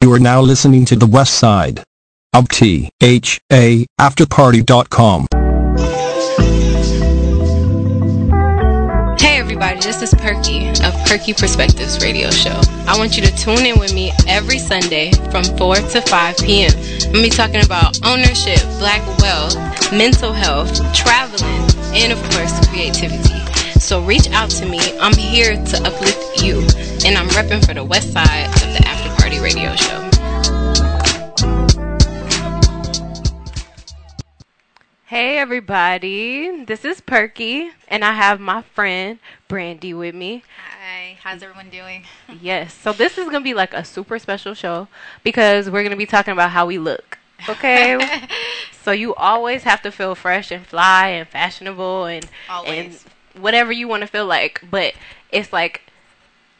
You are now listening to the West Side of T H A Afterparty.com. Hey everybody, this is Perky of Perky Perspectives Radio Show. I want you to tune in with me every Sunday from 4 to 5 p.m. I'm be talking about ownership, black wealth, mental health, traveling, and of course, creativity. So reach out to me. I'm here to uplift you, and I'm repping for the west side of the After Party Radio Show. Hey everybody, this is Perky, and I have my friend Brandy with me. Hi, how's everyone doing? Yes, so this is gonna be like a super special show because we're gonna be talking about how we look. Okay, so you always have to feel fresh and fly and fashionable and Always. and whatever you want to feel like, but it's like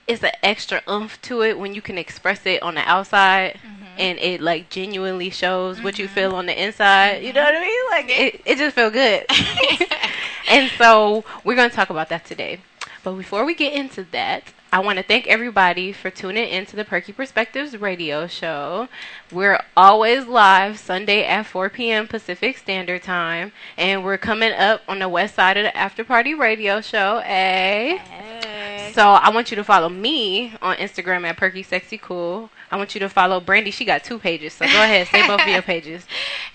it's an extra oomph to it when you can express it on the outside mm-hmm. and it like genuinely shows what you mm-hmm. feel on the inside. You know what I mean? Like it, it just feel good. and so we're going to talk about that today. But before we get into that, I want to thank everybody for tuning in to the Perky Perspectives radio show. We're always live Sunday at 4 p.m. Pacific Standard Time, and we're coming up on the west side of the After Party radio show. Eh? A. So I want you to follow me on Instagram at Perky Sexy Cool. I want you to follow Brandy. She got two pages, so go ahead, say both of your pages.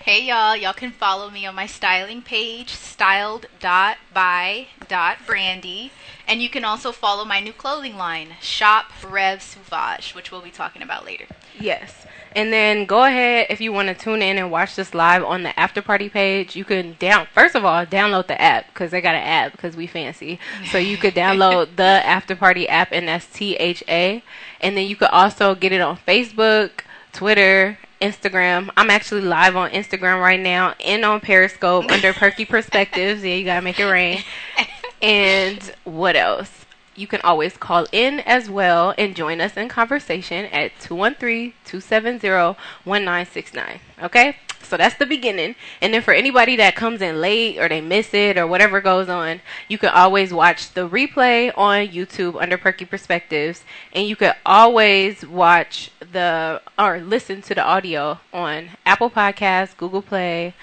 Hey y'all, y'all can follow me on my styling page, styled.by.brandy. And you can also follow my new clothing line, Shop Rev Sauvage, which we'll be talking about later. Yes. And then go ahead if you want to tune in and watch this live on the after party page. You can down first of all download the app because they got an app because we fancy. So you could download the after party app and that's T H A. And then you could also get it on Facebook, Twitter, Instagram. I'm actually live on Instagram right now and on Periscope under Perky Perspectives. Yeah, you gotta make it rain. And what else? You can always call in as well and join us in conversation at 213-270-1969. Okay? So that's the beginning. And then for anybody that comes in late or they miss it or whatever goes on, you can always watch the replay on YouTube under Perky Perspectives. And you can always watch the or listen to the audio on Apple Podcasts, Google Play,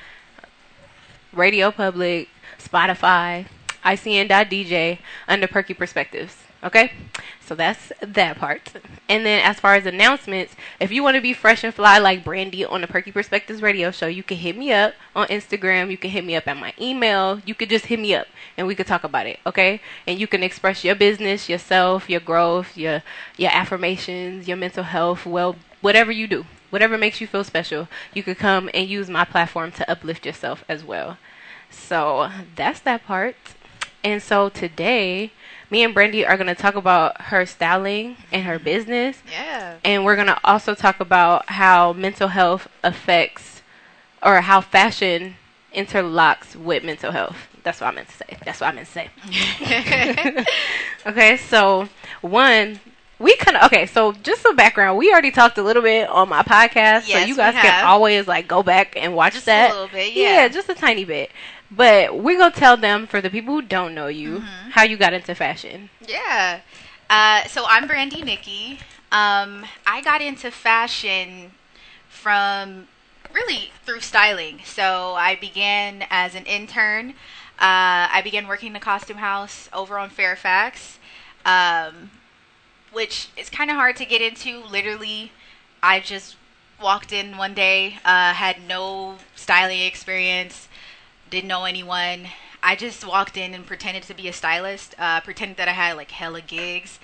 Radio Public, Spotify, ICN.DJ under Perky Perspectives. Okay? So that's that part. And then as far as announcements, if you want to be fresh and fly like Brandy on the Perky Perspectives radio show, you can hit me up on Instagram. You can hit me up at my email. You could just hit me up and we could talk about it. Okay? And you can express your business, yourself, your growth, your your affirmations, your mental health, well, whatever you do. Whatever makes you feel special, you could come and use my platform to uplift yourself as well. So that's that part. And so today, me and Brandy are going to talk about her styling and her business. Yeah. And we're going to also talk about how mental health affects or how fashion interlocks with mental health. That's what I meant to say. That's what I meant to say. okay, so one, we kind of okay. So just some background. We already talked a little bit on my podcast, so you guys can always like go back and watch that. A little bit, yeah. just a tiny bit. But we're gonna tell them for the people who don't know you Mm-hmm. how you got into fashion. Yeah. Uh, so I'm Brandy Nikki. Um, I got into fashion from really through styling. So I began as an intern. Uh, I began working in the costume house over on Fairfax, um, which is kind of hard to get into. Literally, I just walked in one day, uh, had no styling experience, didn't know anyone. I just walked in and pretended to be a stylist, uh, pretended that I had like hella gigs.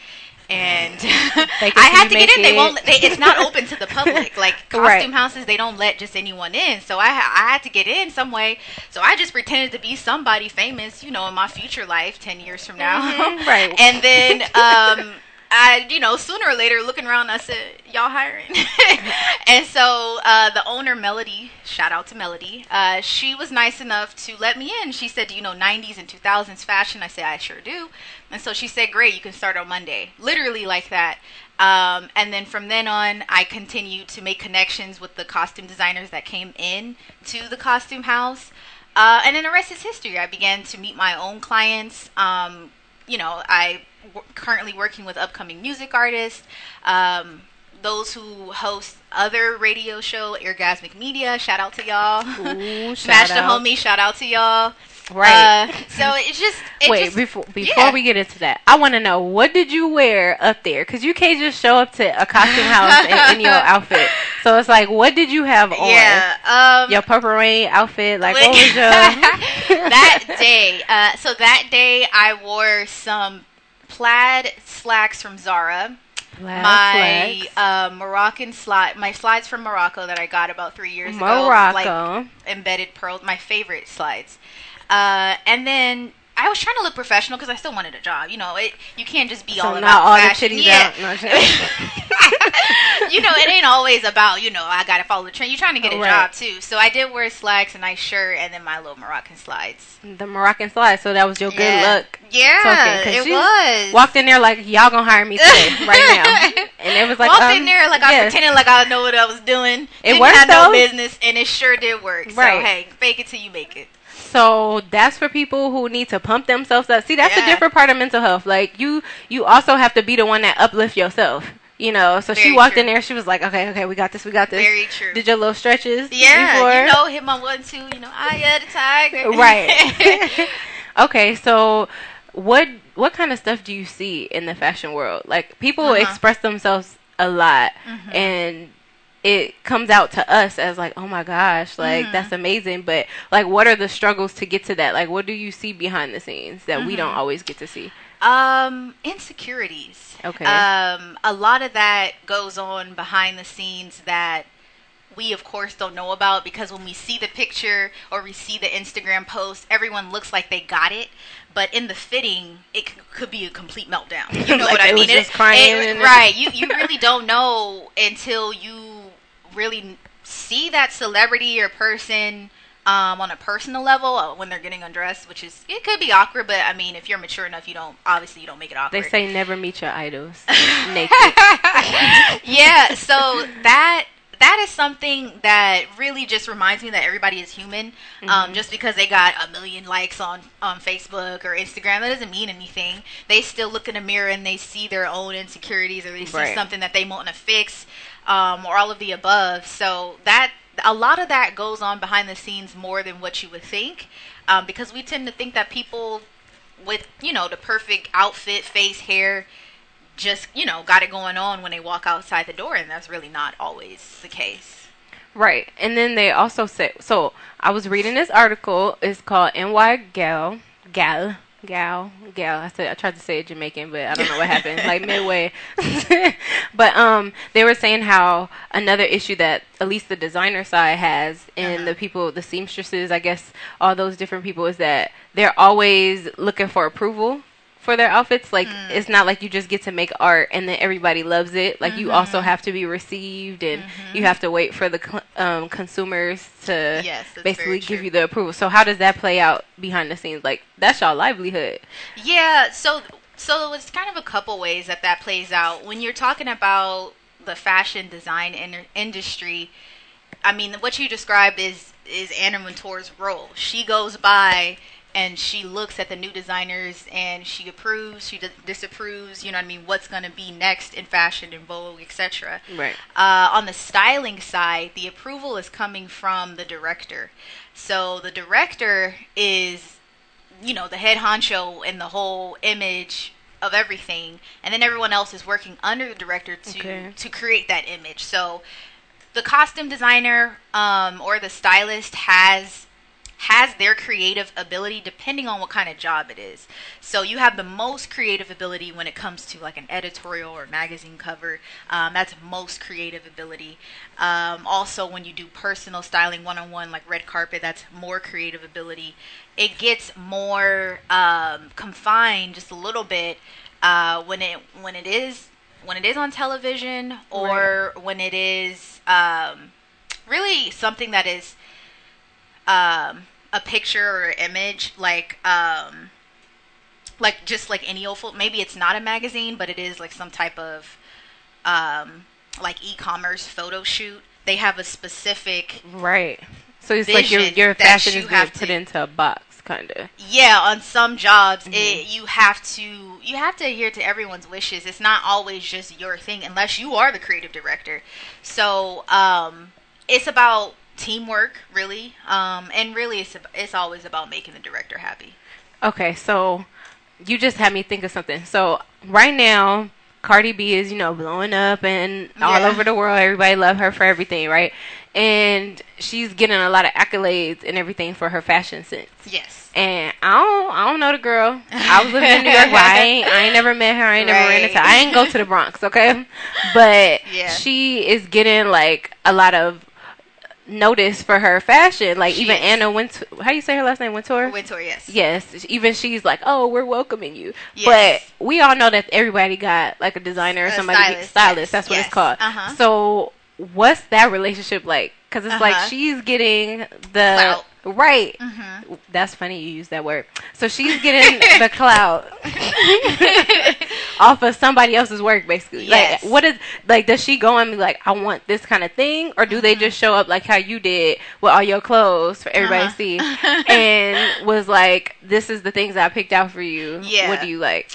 And I had to get in. make They won't. They, it's not open to the public. Like costume Right. houses, they don't let just anyone in. So I, I had to get in some way. So I just pretended to be somebody famous, you know, in my future life, ten years from now. Mhm, right. And then, um, I, you know, sooner or later, looking around, I said, "Y'all hiring?" and so uh, the owner, Melody, shout out to Melody, uh, she was nice enough to let me in. She said, "Do you know '90s and 2000s fashion?" I said, "I sure do." And so she said, "Great, you can start on Monday." Literally like that. Um, and then from then on, I continued to make connections with the costume designers that came in to the costume house. Uh, and then the rest is history. I began to meet my own clients. Um, you know, I w- currently working with upcoming music artists. Um, those who host other radio show, Orgasmic Media, shout out to y'all. Ooh, Smash shout the out. homie, shout out to y'all. Right. Uh, so it's just it Wait, just- before before yeah. we get into that, I want to know what did you wear up there? Because you can't just show up to a costume house in, in your outfit. So it's like, what did you have on? yeah, um, Your purple rain outfit, like what was your? that day. Uh, so that day, I wore some plaid slacks from Zara. Plaid my uh, Moroccan slide, my slides from Morocco that I got about three years ago. Like Morocco. embedded pearls, my favorite slides. Uh, and then I was trying to look professional because I still wanted a job. You know, it you can't just be so all about all fashion. the titties yeah. out. You know, it ain't always about, you know, I gotta follow the trend. You're trying to get a Right. job too. So I did wear slacks, a nice shirt, and then my little Moroccan slides. the Moroccan slides. So that was your good Yeah. luck. Yeah, token, it was. Walked in there like y'all gonna hire me today, right now, and it was like Walked um, in there like I pretended like I know what I was doing. It Didn't worked, have no though. business, and it sure did work. Right. So hey, fake it till you make it. So that's for people who need to pump themselves up. See, that's a different part of mental health. Like you, you also have to be the one that uplift yourself. You know. So she walked true. in there. She was like, "Okay, okay, we got this. We got this." Very true. Did your little stretches? Yeah, before? you know, hit my one two. You know, eye of the tiger. right. okay, so what what kind of stuff do you see in the fashion world? Like people Uh-huh. express themselves a lot, Mhm. and it comes out to us as like, oh my gosh, like Mhm. that's amazing. But like, what are the struggles to get to that? Like, what do you see behind the scenes that we don't Mhm. always get to see? Um, insecurities. Okay. Um, a lot of that goes on behind the scenes that we of course don't know about because when we see the picture or we see the Instagram post, everyone looks like they got it, but in the fitting, it c- could be a complete meltdown. You know Like what I mean? it- and- right? You you really don't know until you really see that celebrity or person. Um, on a personal level, uh, when they're getting undressed, which is it could be awkward, but I mean, if you're mature enough, you don't obviously you don't make it awkward. They say never meet your idols naked. yeah, so that that is something that really just reminds me that everybody is human. Mm-hmm. Um, just because they got a million likes on on Facebook or Instagram, that doesn't mean anything. They still look in the mirror and they see their own insecurities, or they see Right. something that they want to fix, um, or all of the above. So that a lot of that goes on behind the scenes more than what you would think, um, because we tend to think that people with you know the perfect outfit, face, hair just you know got it going on when they walk outside the door and that's really not always the case Right. And then they also say so I was reading this article, it's called NY Gal Gal Gal Gal. I said I tried to say it Jamaican, but I don't know what happened. like midway. but um they were saying how another issue that at least the designer side has and Uh-huh. the people the seamstresses, I guess all those different people is that they're always looking for approval for their outfits. Like Mm. it's not like you just get to make art and then everybody loves it. Like you Mm-hmm. also have to be received and you have to wait for the cl- um, consumers to Yes, basically give you the approval. So how does that play out behind the scenes? Like that's your livelihood. yeah so so it's kind of a couple ways that that plays out when you're talking about the fashion design in- industry i mean what you described is is anna Wintour's role she goes by and she looks at the new designers and she approves she disapproves you know what i mean what's going to be next in fashion and vogue etc Right. Uh, on the styling side, the approval is coming from the director. So the director is, you know, the head honcho in the whole image of everything, and then everyone else is working under the director to Okay. to create that image. So the costume designer um, or the stylist has has their creative ability depending on what kind of job it is. So you have the most creative ability when it comes to like an editorial or magazine cover. Um, that's most creative ability. Um, also, when you do personal styling one on one, like red carpet, that's more creative ability. It gets more um, confined just a little bit uh, when it when it is when it is on television or when it is um, really something that is um, a picture or image like um, like just like any old maybe it's not a magazine but it is like some type of um, like e-commerce photo shoot they have a specific Right. So it's like your your fashion you is being have put to- into a box, kind of. yeah on some jobs Mm-hmm. it, you have to you have to adhere to everyone's wishes it's not always just your thing unless you are the creative director so um it's about teamwork really um and really it's it's always about making the director happy Okay, so you just had me think of something. So right now, Cardi B is you know blowing up and all Yeah. over the world. Everybody love her for everything, right? And she's getting a lot of accolades and everything for her fashion sense. yes And I don't, I don't know the girl. I was living in New York, but I ain't, I ain't never met her. I ain't never ran into. her. I ain't go to the Bronx, okay? But Yeah. she is getting like a lot of notice for her fashion. Like She even is. Anna Wintour. How you say her last name? Wintour. winter yes Yes, even she's like, "Oh, we're welcoming you." Yes. But we all know that everybody got like a designer or A somebody stylist, stylist. yes, That's what yes. it's called. Uh-huh. So, what's that relationship like? Because it's like Uh-huh. she's getting the Clout. right. hmm That's funny you use that word. So she's getting the clout off of somebody else's work, basically. Yes. Like, what is like? Does she go and be like, "I want this kind of thing," or do they Mm-hmm. just show up like how you did with all your clothes for everybody Uh-huh. to see, and was like, "This is the things I picked out for you." Yeah. What do you like?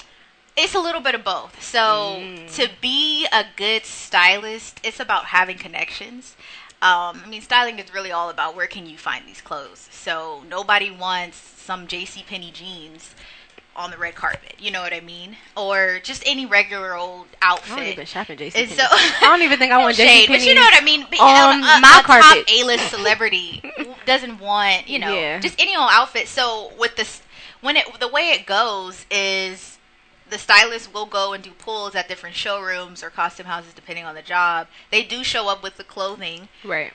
It's a little bit of both. So Mm. to be a good stylist, it's about having connections. Um, I mean, styling is really all about where can you find these clothes. So nobody wants some J.C. Penney jeans on the red carpet. You know what I mean? Or just any regular old outfit. I don't even shop in JC. So I don't even think I want shade, but you know what I mean. But, on a, my a carpet. top A-list celebrity doesn't want you know Yeah. just any old outfit. So with this, when it the way it goes is the stylist will go and do pulls at different showrooms or costume houses depending on the job. They do show up with the clothing. Right.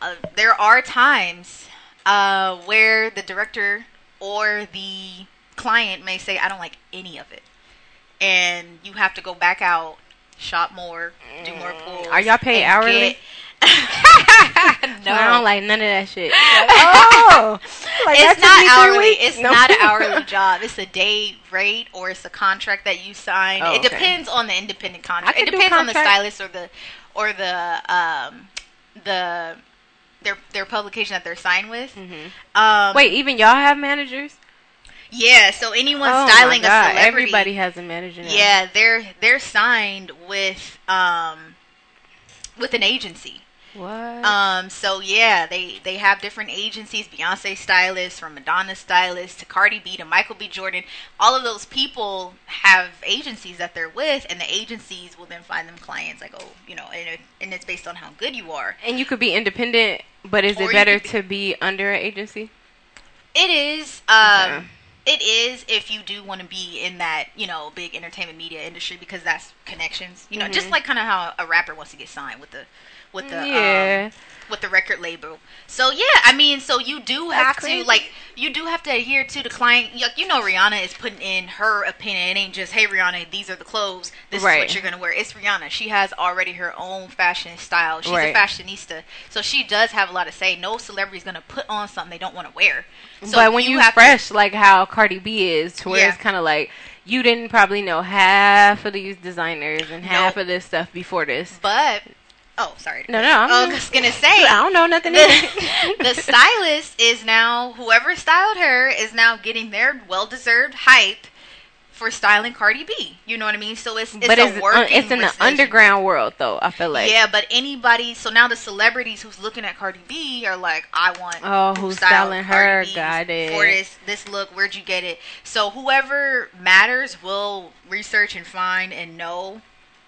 Uh, there are times uh, where the director or the client may say, "I don't like any of it," and you have to go back out, shop more, do more pulls. Mm. Are y'all paid hourly? get- No, I don't like none of that shit. Like, oh, like, it's not hourly. It's No. not an hourly job. It's a day rate or it's a contract that you sign. Oh, It okay. depends on the independent contract. It depends on the stylist or the or the um the their their publication that they're signed with. Mhm. Um, Wait, even y'all have managers? yeah. So anyone Oh styling a celebrity, Everybody has a manager. Now. yeah, they're they're signed with um with an agency. What? Um, so yeah, they they have different agencies, Beyonce stylists, from Madonna stylists to Cardi B to Michael B. Jordan. All of those people have agencies that they're with, and the agencies will then find them clients. Like, oh, you know, and, it, and it's based on how good you are. and you could be independent, but is Or it better be- to be under an agency? It is. Um, Okay. It is if you do want to be in that you know big entertainment media industry because that's connections. You know, just Mhm. like kind of how a rapper wants to get signed with the with the um, with the record label. So yeah, I mean, so you do have to like you do have to adhere to the client. You, you know, Rihanna is putting in her opinion. It ain't just hey Rihanna, these are the clothes. This is what you're gonna wear. It's Rihanna. She has already her own fashion style. She's Right. a fashionista, so she does have a lot to say. No celebrity is gonna put on something they don't want to wear. So but when you, have to- fresh, like how Cardi B is, to where Yeah. it's kind of like you didn't probably know half of these designers and half Nope. of this stuff before this. but oh, sorry. No, no, I'm, Oh, I was gonna say. I don't know nothing. the, the stylist is now whoever styled her is now getting their well-deserved hype for styling Cardi B. You know what I mean? So it's it's but it's, uh, it's in the underground world, though. I feel like yeah, but anybody. So now the celebrities who's looking at Cardi B are like, I want. Oh, who's styling her? Cardi Got it. For this this look, where'd you get it? So whoever matters will research and find and know.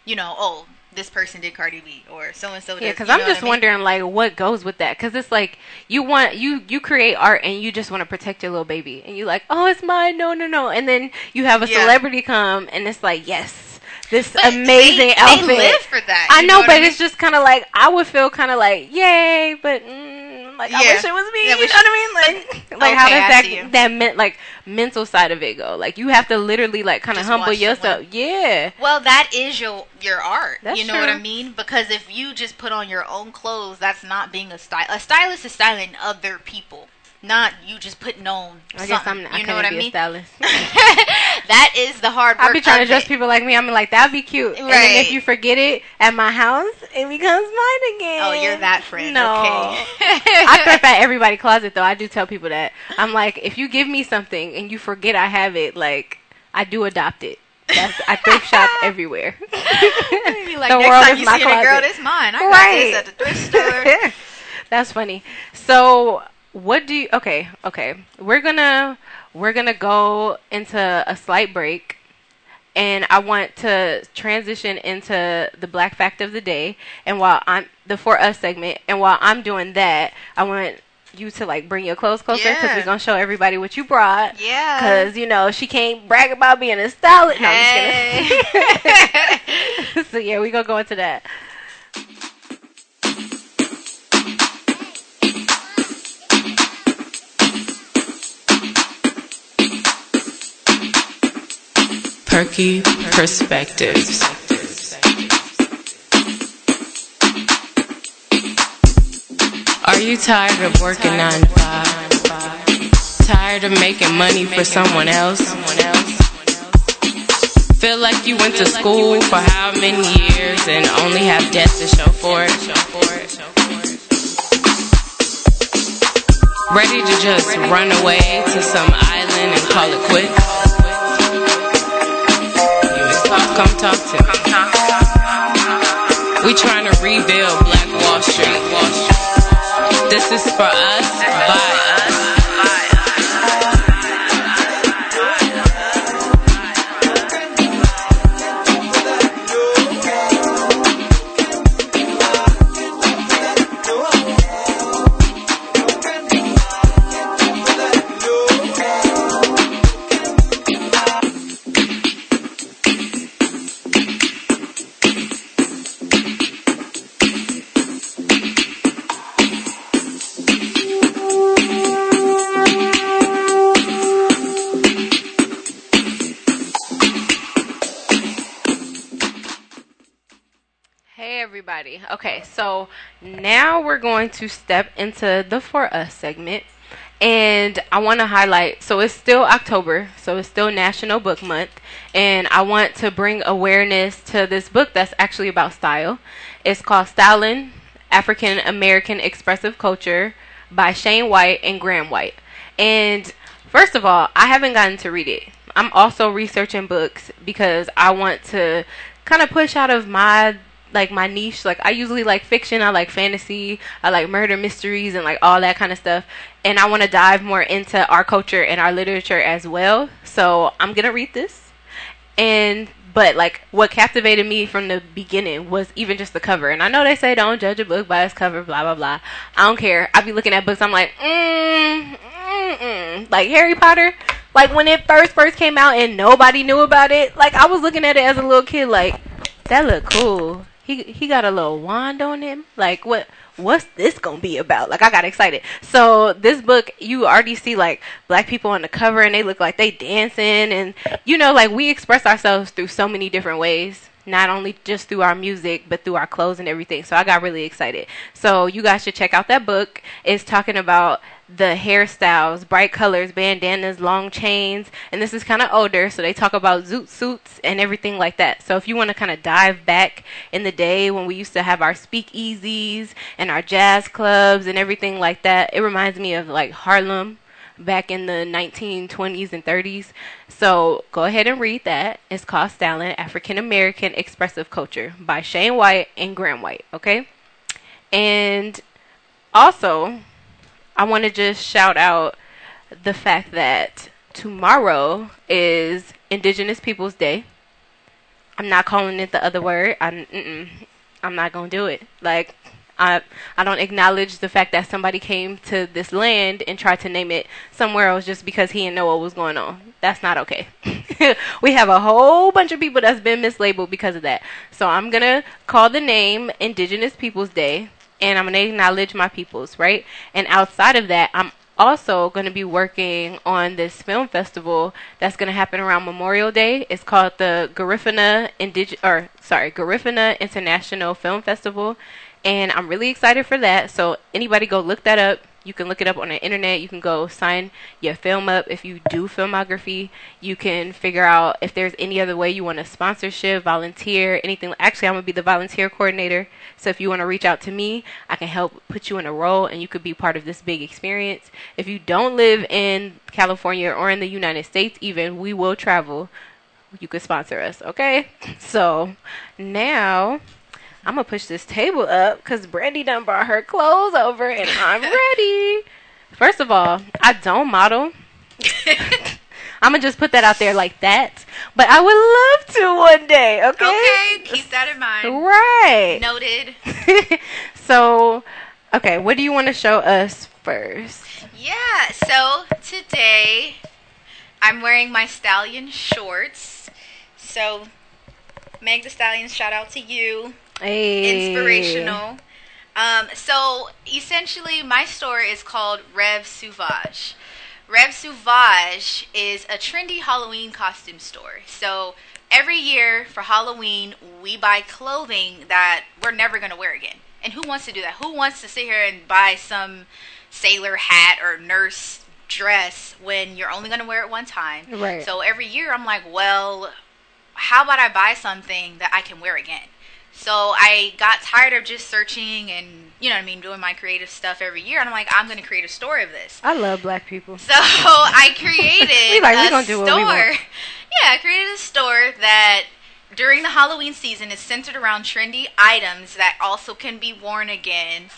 You know, oh, this person did Cardi B or so and so. Yeah, because I'm just wondering like what goes with that. Because it's like you want you you create art and you just want to protect your little baby, and you're like, oh, it's mine. No, no, no. And then you have a Yeah. celebrity come, and it's like, yes, this But amazing they, outfit. They live for that. I know, what but mean? it's just kind of like I would feel kind of like, yay, but mm, like I Yeah. wish it was me. Yeah, you know what I mean? Like, like how Okay, I does that that meant like mental side of it go? Like you have to literally like kind of humble yourself. Yeah. Well, that is your your art. That's you know what I mean? Because if you just put on your own clothes, that's not being a style. A stylist is styling other people. Not you just putting on. I guess I'm. I you know what I mean. stylist. that is the hard work. I'll be trying to dress it. people like me. I'm like that'd be cute. Right. And then if you forget it at my house, it becomes mine again. Oh, you're that friend. No. Okay. I thrift at everybody closet though. I do tell people that. I'm like, if you give me something and you forget I have it, like I do adopt it. That's, I thrift shop everywhere. Like, The next world time is you my see it, girl, closet. this mine. I Right. got this at the thrift store. That's funny. So, what do you? Okay, okay. We're gonna we're gonna go into a slight break, and I want to transition into the Black Fact of the Day. And while I'm the For Us segment, and while I'm doing that, I want you to like bring your clothes closer because Yeah. we're gonna show everybody what you brought. Yeah. Cause you know she can't brag about being a stylist. No, I'm just Hey. so yeah, we gonna go into that. Perky Perspectives. Are you tired of working nine to five? Tired of making money for someone else? Feel like you went to school for how many years and only have debt to show for it? Ready to just run away to some island and call it quits? Come talk to me. We trying to rebuild Black Wall Street. This is for us, by us. Okay, so now we're going to step into the For Us segment. And I want to highlight so it's still October, so it's still National Book Month. And I want to bring awareness to this book that's actually about style. It's called Styling African American Expressive Culture by Shane White and Graham White. And first of all, I haven't gotten to read it. I'm also researching books because I want to kind of push out of my like my niche. Like I usually like fiction, I like fantasy, I like murder mysteries and like all that kind of stuff. And I want to dive more into our culture and our literature as well. So I'm gonna read this. And but like what captivated me from the beginning was even just the cover. And I know they say don't judge a book by its cover, blah blah blah. I don't care. I be looking at books. I'm like, mm, mm, mm. like Harry Potter. Like when it first first came out and nobody knew about it. Like I was looking at it as a little kid. Like that look cool. He he got a little wand on him. Like what what's this gonna be about? Like I got excited. So this book you already see like black people on the cover and they look like they dancing and you know like we express ourselves through so many different ways. Not only just through our music, but through our clothes and everything. So I got really excited. So you guys should check out that book. It's talking about the hairstyles, bright colors, bandanas, long chains, and this is kind of older, so they talk about zoot suits and everything like that. So if you want to kind of dive back in the day when we used to have our speakeasies and our jazz clubs and everything like that, it reminds me of like Harlem back in the 1920s and 30s. So go ahead and read that. It's called Styling African American Expressive Culture by Shane White and Graham White, okay? And also, I want to just shout out the fact that tomorrow is Indigenous Peoples Day. I'm not calling it the other word. I'm, I'm not gonna do it. Like, I I don't acknowledge the fact that somebody came to this land and tried to name it somewhere else just because he didn't know what was going on. That's not okay. we have a whole bunch of people that's been mislabeled because of that. So I'm gonna call the name Indigenous Peoples Day and I'm to acknowledge my peoples, right? And outside of that, I'm also going to be working on this film festival that's going to happen around Memorial Day. It's called the Garifuna Indig- or sorry, Garifuna International Film Festival, and I'm really excited for that. So anybody go look that up. You can look it up on the internet. You can go sign your film up if you do filmography. You can figure out if there's any other way you want a sponsorship, volunteer, anything. Actually, I'm gonna be the volunteer coordinator. So if you want to reach out to me, I can help put you in a role, and you could be part of this big experience. If you don't live in California or in the United States, even we will travel. You could sponsor us, okay? So now I'm gonna push this table up because Brandy done brought her clothes over and I'm ready. First of all, I don't model. I'm gonna just put that out there like that. But I would love to one day, okay? Okay, keep that in mind. Right. Noted. so, okay, what do you want to show us first? Yeah, so today I'm wearing my stallion shorts. So, Meg the Stallion, shout out to you. Hey. Inspirational. Um, so, essentially, my store is called Rev Sauvage. Rev Sauvage is a trendy Halloween costume store. So, every year for Halloween, we buy clothing that we're never going to wear again. And who wants to do that? Who wants to sit here and buy some sailor hat or nurse dress when you're only going to wear it one time? Right. So every year I'm like, well, how about I buy something that I can wear again? So I got tired of just searching and you know what I mean, doing my creative stuff every year. And I'm like, I'm going to create a store of this. I love black people. So I created We like, we a gonna do store. what we want. Yeah, I created a store that during the Halloween season is centered around trendy items that also can be worn again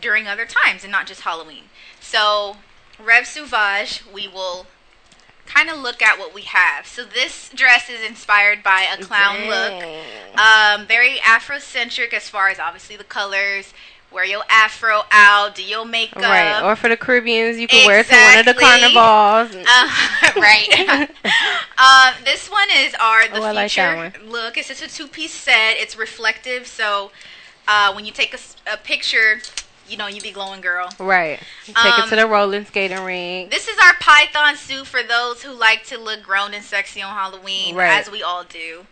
during other times and not just Halloween. So Rev Sauvage, we will kind of look at what we have. So this dress is inspired by a clown look. Um, very Afrocentric as far as obviously the colors. Wear your afro out, do your makeup. Right. Or for the Caribbeans, you can wear it to one of the carnivals. Uh, right. um, this one is our the Oh, I like future look. It's just a two piece set. It's reflective, so uh, when you take a picture, you know you be glowing, girl. Right. Take it Um, to the rolling skating rink. This is our Python suit for those who like to look grown and sexy on Halloween, Right. as we all do.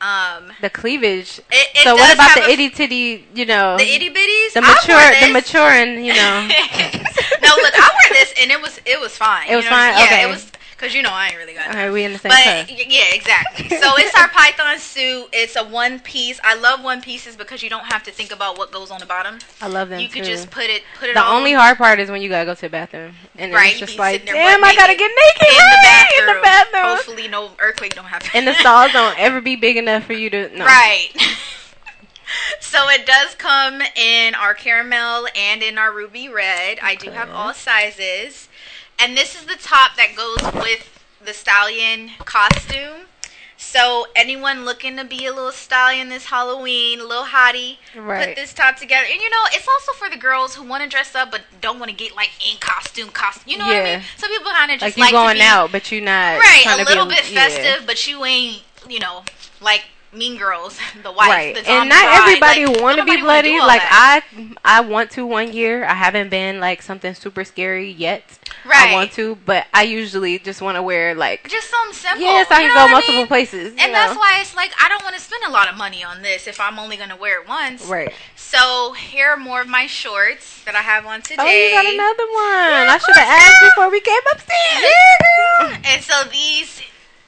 Um, The cleavage. it, it so what about the a- itty titty? You know, the itty bitties? the mature, the maturing. You know, no, look, I wore this and it was it was fine. It was you know fine? Yeah, Okay. it was because you know I ain't really got. all nothing. we in the same But y- yeah, exactly. So it's our Python suit. It's a one piece. I love one pieces because you don't have to think about what goes on the bottom. I love them you too. could just put it put it on the on only hard part is when you gotta go to the bathroom, and Right, it's just like, damn, I gotta get naked in the bathroom. in the bathroom. Hopefully, no earthquake don't happen. And the stalls don't ever be big enough for you to. No. Right. so it does come in our caramel and in our ruby red. I do have all sizes. And this is the top that goes with the stallion costume. So anyone looking to be a little stallion this Halloween, a little hottie, Right. put this top together. And you know, it's also for the girls who want to dress up but don't want to get like in costume costume. You know what I mean? Some people kind of just Like you like, going be, out, but you're not right a little be, bit yeah. festive but you ain't you know like mean girls the wife right the and not bride. everybody Like, want to be bloody like that. i i want to one year i haven't been like something super scary yet Right. i want to but i usually just want to wear like just something simple yes i you can go multiple mean? places and that's know? why it's like I don't want to spend a lot of money on this if I'm only going to wear it once. right So here are more of my shorts that I have on today. oh you got another one Yeah, i should have asked before we came upstairs Yeah, girl. And so these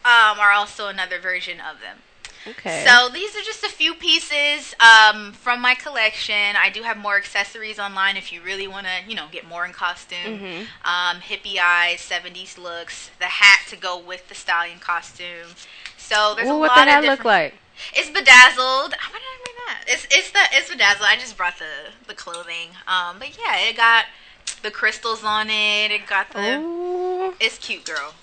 um, are also another version of them. Okay So these are just a few pieces um, from my collection. I do have more accessories online if you really want to, you know, get more in costume. Mhm. Um, hippie eyes, 70s looks, the hat to go with the stallion costume. So there's Ooh, a what lot the of hat different. look like It's bedazzled. Why did I bring that? It's it's the it's bedazzled. I just brought the the clothing. Um, but yeah, it got the crystals on it. It got the. Ooh. It's cute, girl.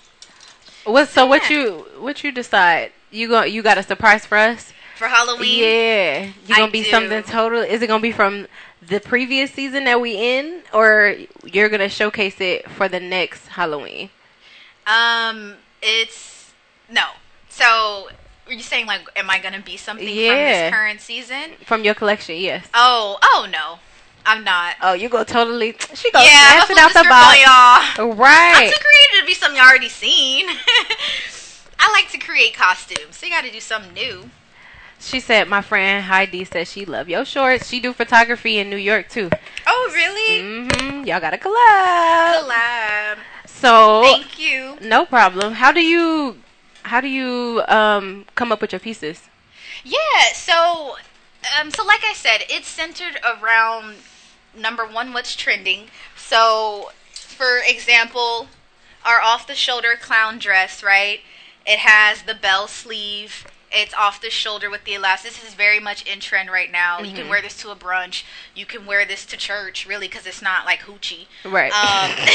what so what you what you decide you go you got a surprise for us For Halloween. Yeah, you I gonna be do. something total. Is it gonna be from the previous season that we in, or you're gonna showcase it for the next Halloween? Um, it's no. So, are you saying like, am I gonna be something from this current season? From your collection, yes. Oh, oh no, I'm not. Oh, you go totally. She goes yeah, I'm snatch it out the box. y'all. Right. I'm too creative to be something you already seen. I like to create costumes, so you got to do something new. She said, "My friend Heidi said she love your shorts. She do photography in New York too. Oh, really? hmm y'all got to collab. Collab. So Thank you. no problem. How do you how do you um come up with your pieces? Yeah, so um so like I said, it's centered around number 1 what's trending. So for example, our off the shoulder clown dress, right? It has the bell sleeve. It's off the shoulder with the elastic. This is very much in trend right now. You can wear this to a brunch. You can wear this to church, really, because it's not like hoochie. Right. Um,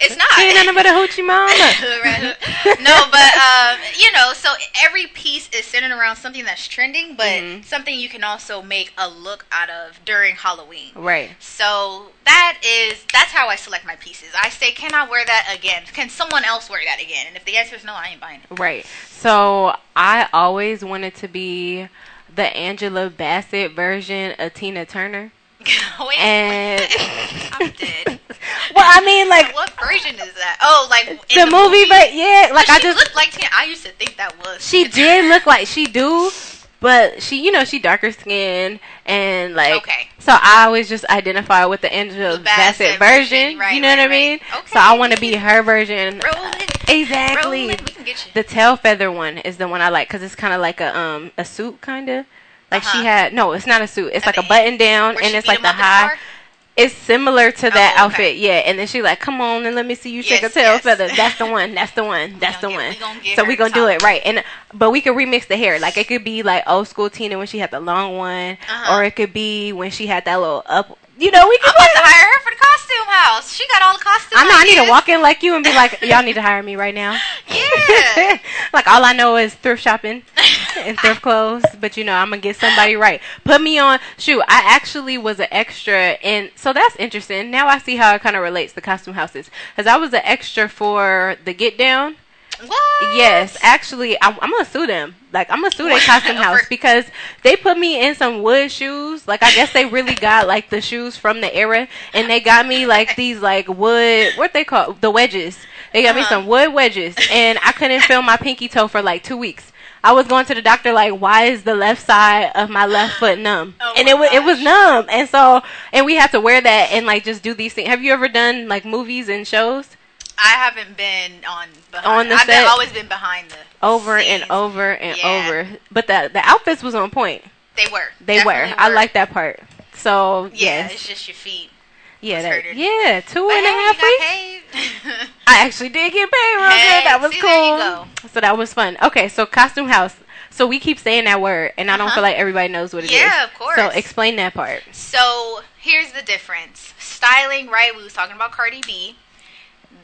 it's not. Ain't nothing but a hoochie mama. Right. no, but um, you know, so every piece is centered around something that's trending, but Mhm. something you can also make a look out of during Halloween. right. So that is that's how I select my pieces. I say, can I wear that again? Can someone else wear that again? And if the answer is no, I ain't buying it. Right. So I always wanted to be the Angela Bassett version of Tina Turner. Oh, Wait, And I'm dead. well, I mean, like What version is that? Oh, like in the, movie, but yeah, like I just looked like Tina. I used to think that was. she did look like she do, but she, you know, she darker skin and like. Okay. So I always just identify with the Angela The Bassett, Bassett version. version, right, you know what right, I mean? right. So I want to be her version. Rolling, Exactly. rolling. We can get you. The tail feather one is the one I like because it's kind of like a um a suit kind of. Like she Uh-huh. had no, it's not a suit. It's At like a button down and it's like the up in the high. It's similar to that Oh, outfit, yeah. And then she like, come on and let me see you shake Yes, a tail yes. feather. That's the one. That's the one. That's the get- one. we so we gonna to do it right. And but we could remix the hair. Like it could be like old school Tina when she had the long one, Uh-huh. or it could be when she had that little up. You know, we can. I'm about to hire her for the costume house. She got all the costumes. I know. I need to walk in like you and be like, y'all need to hire me right now. Yeah. like all I know is thrift shopping and thrift clothes, but you know I'm gonna get somebody right. Put me on. Shoot, I actually was an extra, and so that's interesting. Now I see how it kind of relates to costume houses, because I was an extra for the Get Down. What? Yes, actually, I'm, I'm gonna sue them. Like I'm gonna sue their costume house because they put me in some wood shoes. Like I guess they really got like the shoes from the era, and they got me like these like wood. What they call the wedges. They got me Uh-huh. some wood wedges, and I couldn't feel my pinky toe for like two weeks. I was going to the doctor like, why is the left side of my left foot numb? Oh and it was it was numb, and so and we had to wear that and like just do these things. Have you ever done like movies and shows? I haven't been on behind. On the I've been, set? always been behind the over and over and Yeah. over. But the the outfits was on point. They were. They Definitely were. I like that part. So Yeah, yes, it's just your feet. yeah, that, yeah, two But and a half weeks. I actually did get paid real Hey, good. That was see, cool. there you go. So that was fun. Okay, so costume house. So we keep saying that word, and I don't Uh-huh. feel like everybody knows what it is. Yeah, of course. So explain that part. So here's the difference. Styling, right? We was talking about Cardi B.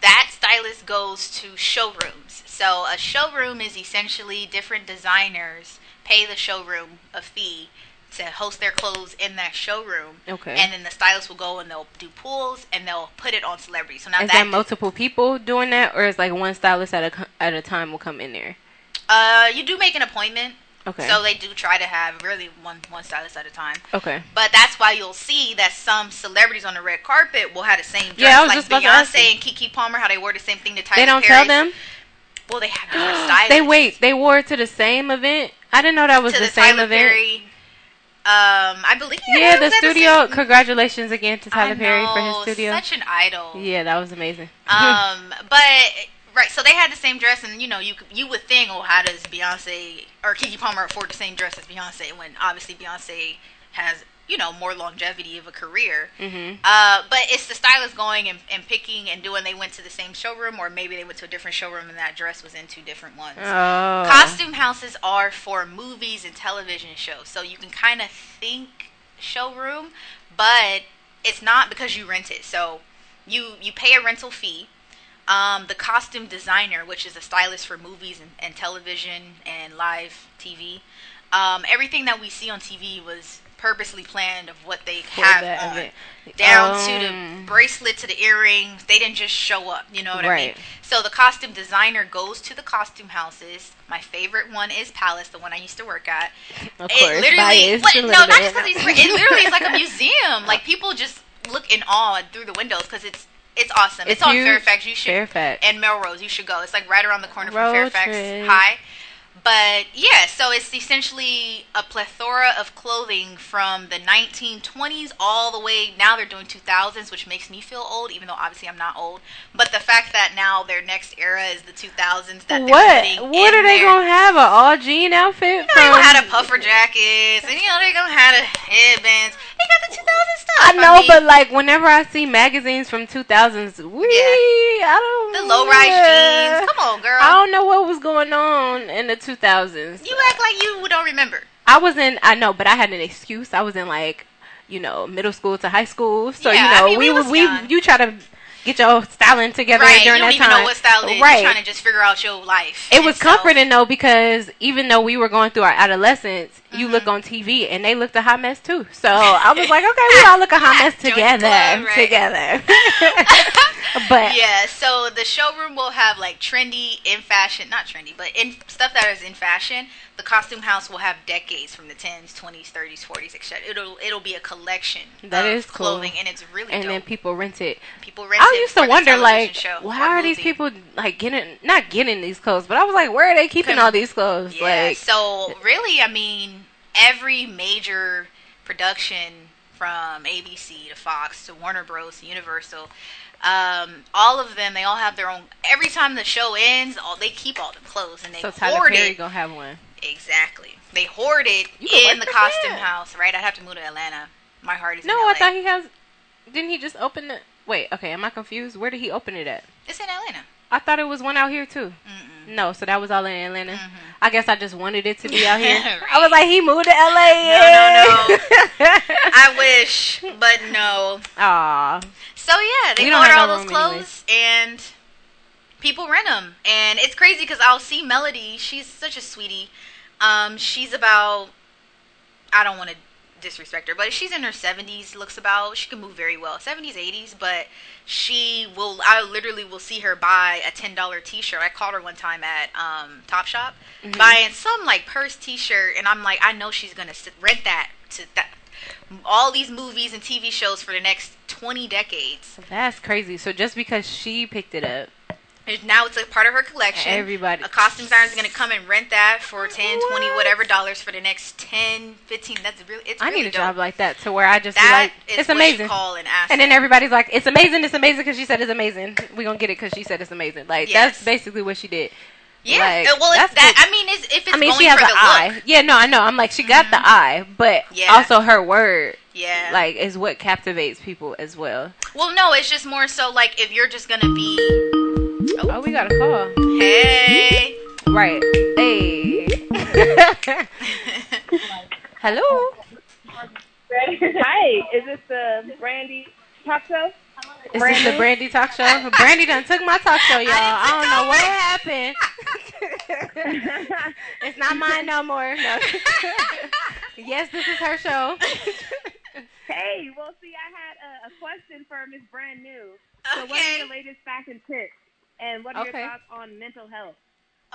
That stylist goes to showrooms. So a showroom is essentially different designers pay the showroom a fee to host their clothes in that showroom. Okay. And then the stylist will go and they'll do pulls and they'll put it on celebrities. So now Is that that multiple people doing that, or is like one stylist at a at a time will come in there? uh you do make an appointment. Okay. So they do try to have really one one stylist at a time. okay. But that's why you'll see that some celebrities on the red carpet will have the same dress. Yeah, I was like just about to ask Beyonce and Keke Palmer, how they wore the same thing to Tyler They don't Perry. tell them. Well, they have different stylists. they wait. They wore it to the same event. I didn't know that was to the, the, same Tyler event. Perry. Um, I believe. Yeah, the studio. Congratulations again to Tyler I Perry for his studio. Such an idol. Yeah, that was amazing. Um, but right, so they had the same dress, and you know, you you would think, oh, how does Beyonce or Keke Palmer afford the same dress as Beyonce when obviously Beyonce has you know more longevity of a career. hmm Uh, but it's the stylist going and, and picking and doing. They went to the same showroom, or maybe they went to a different showroom, and that dress was in two different ones. Oh. Costume houses are for movies and television shows, so you can kind of think showroom, but it's not because you rent it. So you you pay a rental fee. Um, the costume designer, which is a stylist for movies and, and television and live TV, um, everything that we see on TV was purposely planned of what they For have that on down to the Um, bracelet to the earrings. They didn't just show up. You know what I mean? So the costume designer goes to the costume houses. My favorite one is Palace, the one I used to work at. Of It course, literally, a no, not just because he's. It literally is like a museum. Like people just look in awe through the windows because it's it's awesome. It's, It's on huge. Fairfax. You should Fairfax. and Melrose. You should go. It's like right around the corner Road from Fairfax trip. High. But yeah, so it's essentially a plethora of clothing from the 1920s all the way now they're doing 2000s, which makes me feel old, even though obviously I'm not old. But the fact that now their next era is the 2000s that they're What? What are they gonna have? An all jean outfit? You know, they're gonna have the puffer jackets, and you know they're gonna have the headbands. They got the 2000 stuff. I know, mean, but like whenever I see magazines from 2000s, we I don't the low rise yeah. jeans. Come on, girl. I don't know what was going on in the 2000s. You act like you don't remember. I was in. I know, but I had an excuse. I was in like, you know, middle school to high school. So Yeah, you know, mean, we we was we young. you try to get your styling together right? during you don't that even time. know what style is. Right. You're trying to just figure out your life. it was so- comforting though because even though we were going through our adolescence, you Mhm. look on TV and they looked a hot mess too. So I was like, okay, we all look a hot mess together, club, right? together. but yeah, so the showroom will have like trendy in fashion, not trendy, but in stuff that is in fashion. The costume house will have decades from the 10s, 20s, 30s, 40s, etc. It'll it'll be a collection That of is cool. clothing, and it's really and dope. then people rent it. people rent I used to wonder, like, show well, or how are these people like getting not getting these clothes? But I was like, where are they keeping all these clothes? Yeah, Like, so really, I mean, every major production from ABC to Fox to Warner Bros. to Universal, um, all of them, they all have their own. Every time the show ends, all they keep all the clothes and they so Tyler hoard Perry it. gonna have one. Exactly, they hoard it in the costume house. Right, I'd have to move to Atlanta. My heart is No. I thought he has. Didn't he just open it? Wait, okay, am I confused? Where did he open it at? it's in Atlanta. I thought it was one out here too. Mm-mm. No, so that was all in Atlanta. Mhm. I guess I just wanted it to be out here. Right. I was like, he moved to LA. No, no, no. I wish, but no. Aw. So yeah, they We don't order all no those clothes and people rent them, and it's crazy because I'll see Melody. She's such a sweetie. Um, she's about I don't want to disrespect her, but she's in her seventies. Looks about she can move very well, seventies, eighties, but she will. I literally will see her buy a ten dollar t shirt. I called her one time at um, Top Shop Mhm. buying some like purse t shirt, and I'm like, I know she's gonna rent that to that. All these movies and TV shows for the next 20 decades. That's crazy. So just because she picked it up, And now it's a part of her collection. everybody. A costume designer is going to come and rent that for 10, 20, whatever dollars for the next 10, 15. That's really, it's I really need a dope. job like that to where I just be like, is it's what amazing. you call an asset. And then everybody's like, it's amazing, it's amazing because she said it's amazing. We're going to get it because she said it's amazing. Like, Yes. that's basically what she did. yeah. like, Uh, well, it's that's that. good. I mean, it's, if it's I mean, going she has an the eye. look. Yeah, no, I know. I'm like, she got the Mhm. eye, but Yeah. also her word, Yeah. like, is what captivates people as well. well, no, it's just more so like if you're just going to be. Oh, we got a call. Hey. Right. Hey. Hello. Hi, is this the Brandy talk show? Is this the Brandy talk show? Brandy done took my talk show, y'all. I don't know what happened. it's not mine no more. No. yes, this is her show. hey, well, see, I had a, a question for Miss Brand New. So, what are Okay. your latest fashion tips, and what are Okay. your thoughts on mental health?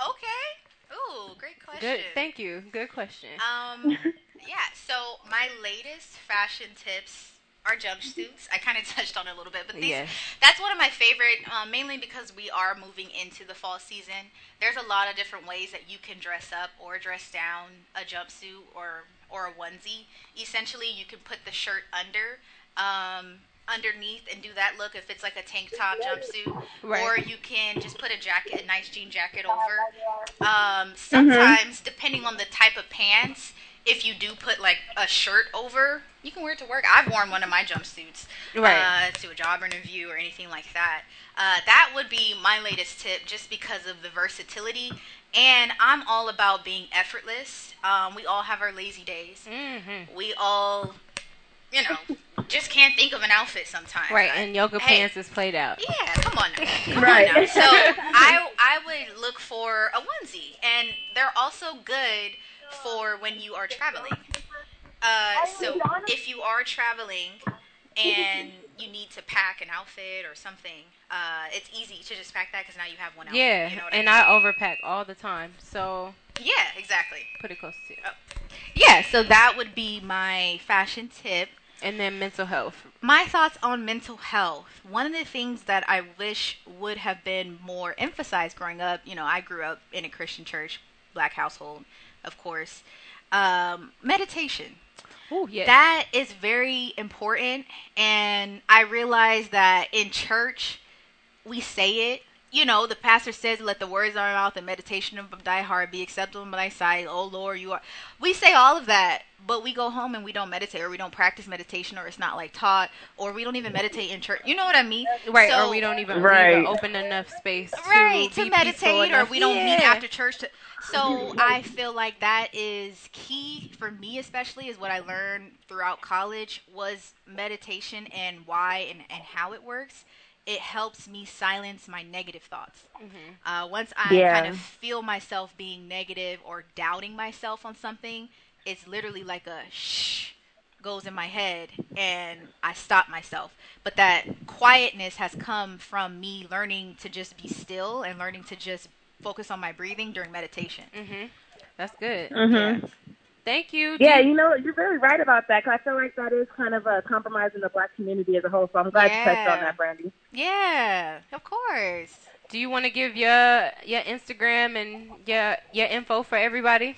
Okay. Ooh, great question. Good. Thank you. Good question. Um, yeah. So my latest fashion tips are jumpsuits. I kind of touched on it a little bit, but these, Yes. that's one of my favorite. Um, mainly because we are moving into the fall season. There's a lot of different ways that you can dress up or dress down a jumpsuit or or a onesie. Essentially, you can put the shirt under. Um, underneath and do that look if it's like a tank top jumpsuit. Right. or you can just put a jacket a nice jean jacket over. Um, sometimes depending on the type of pants if you do put like a shirt over you can wear it to work. I've worn one of my jumpsuits Right. uh, to a job interview or anything like that. Uh, that would be my latest tip just because of the versatility. And i'm all about being effortless. Um, we all have our lazy days. Hmm we all you know just can't think of an outfit sometimes Right, and yoga Hey, pants is played out. yeah, come on now. Come Right. on now. So I I would look for a onesie, and they're also good for when you are traveling. Uh, so if you are traveling and you need to pack an outfit or something, uh, it's easy to just pack that because now you have one outfit. Yeah, you know and I, I overpack all the time. So yeah, exactly. put it close to you. Yeah, so that would be my fashion tip. And then mental health. My thoughts on mental health. One of the things that I wish would have been more emphasized growing up, you know, I grew up in a Christian church, black household, of course. Um, meditation. Oh yeah. That is very important. And I realize that in church, we say it. You know, the pastor says, let the words of our mouth and meditation of thy heart be acceptable in thy sight. Oh, Lord, you are. We say all of that, but we go home and we don't meditate or we don't practice meditation or it's not like taught or we don't even meditate in church. You know what I mean? right, So- or we don't even Right. leave open enough space right to, to meditate or we don't meet after church to, so i feel like that is key for me especially is what i learned throughout college was meditation and why and, and how it works it helps me silence my negative thoughts uh, once i Yeah. kind of feel myself being negative or doubting myself on something it's literally like a shh goes in my head and I stop myself. But that quietness has come from me learning to just be still and learning to just focus on my breathing during meditation. Mhm. That's good. Mhm. Thank you. Yeah, you know, you're very right about that. 'cause I feel like that is kind of a compromise in the black community as a whole. So I'm glad you touched on that, Brandy. Yeah, of course. Do you want to give your your Instagram and your your info for everybody?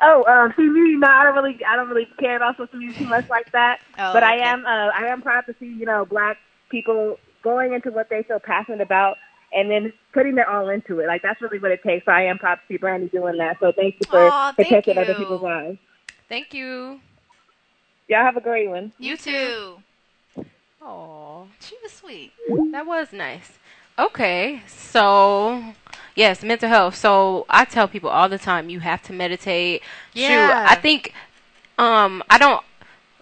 Oh, um, see me, no, I don't really, I don't really care about social media too much like that. Oh, but I am, uh, I am proud to see, you know, black people going into what they feel passionate about and then putting their all into it. Like that's really what it takes. So I am proud to see Brandy doing that. So thank you for, Aw, for thank touching other people's lives. Thank you. Y'all have a great one. You too. Oh, She was sweet. that was nice. Okay, so yes, mental health. So I tell people all the time, you have to meditate. Shoot, Yeah. I think, um, I don't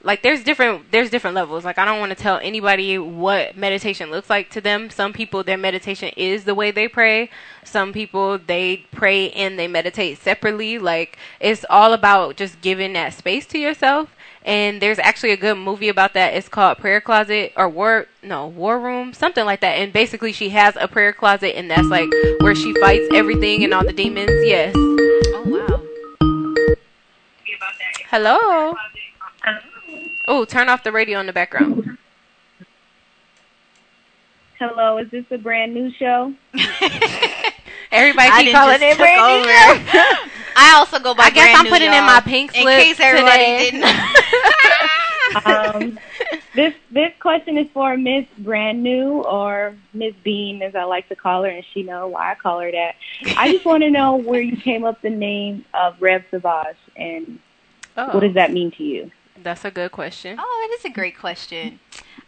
like. There's different. There's different levels. Like I don't want to tell anybody what meditation looks like to them. Some people, their meditation is the way they pray. Some people they pray and they meditate separately. Like it's all about just giving that space to yourself. And there's actually a good movie about that. It's called Prayer Closet or War no War Room, something like that. And basically, she has a prayer closet, and that's like where she fights everything and all the demons. Yes. Oh wow. Hello. Oh, turn off the radio in the background. Hello, is this a brand new show? Everybody I keep calling it took brand new over. show. I also go by I guess brand I'm new, putting in y'all. my pink in slip case everybody today. didn't. um, this this question is for Miss Brand New or Miss Bean, as I like to call her, and she know why I call her that. I just want to know where you came up the name of Rev Savage, and Oh, what does that mean to you? That's a good question. Oh, that is a great question.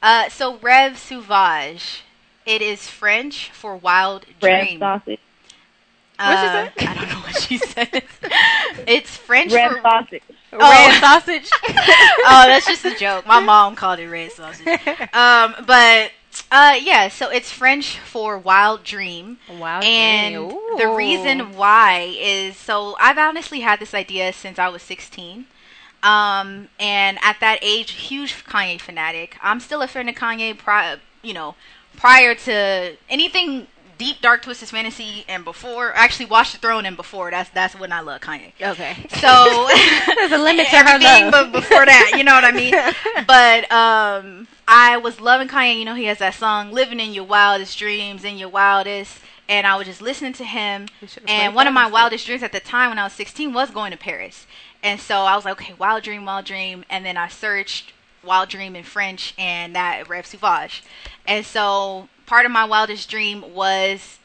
Uh, so Rev Sauvage, it is French for wild Rev dream. sausage. What'd she Uh, say? I don't know what she said. it's French Rev for sausage. Red Oh. sausage. oh, that's just a joke. My mom called it red sausage. Um, but uh, yeah, so it's French for wild dream. Wow. And the reason why is so I've honestly had this idea since I was 16. Um, and at that age, huge Kanye fanatic. I'm still a fan of Kanye, pri- you know, prior to anything deep, dark, twisted fantasy and before. Actually, Watch the Throne and before. That's that's when I love Kanye. Okay. So There's a limit to her everything, but before that, you know what I mean. but um, I was loving Kanye. You know, he has that song "Living in Your Wildest Dreams" in your wildest, and I was just listening to him. And one of my wildest dreams at the time, when I was 16, was going to Paris. And so I was like, okay, wild dream, wild dream, and then I searched wild dream in French, and that Rêve Sauvage. And so part of my wildest dream was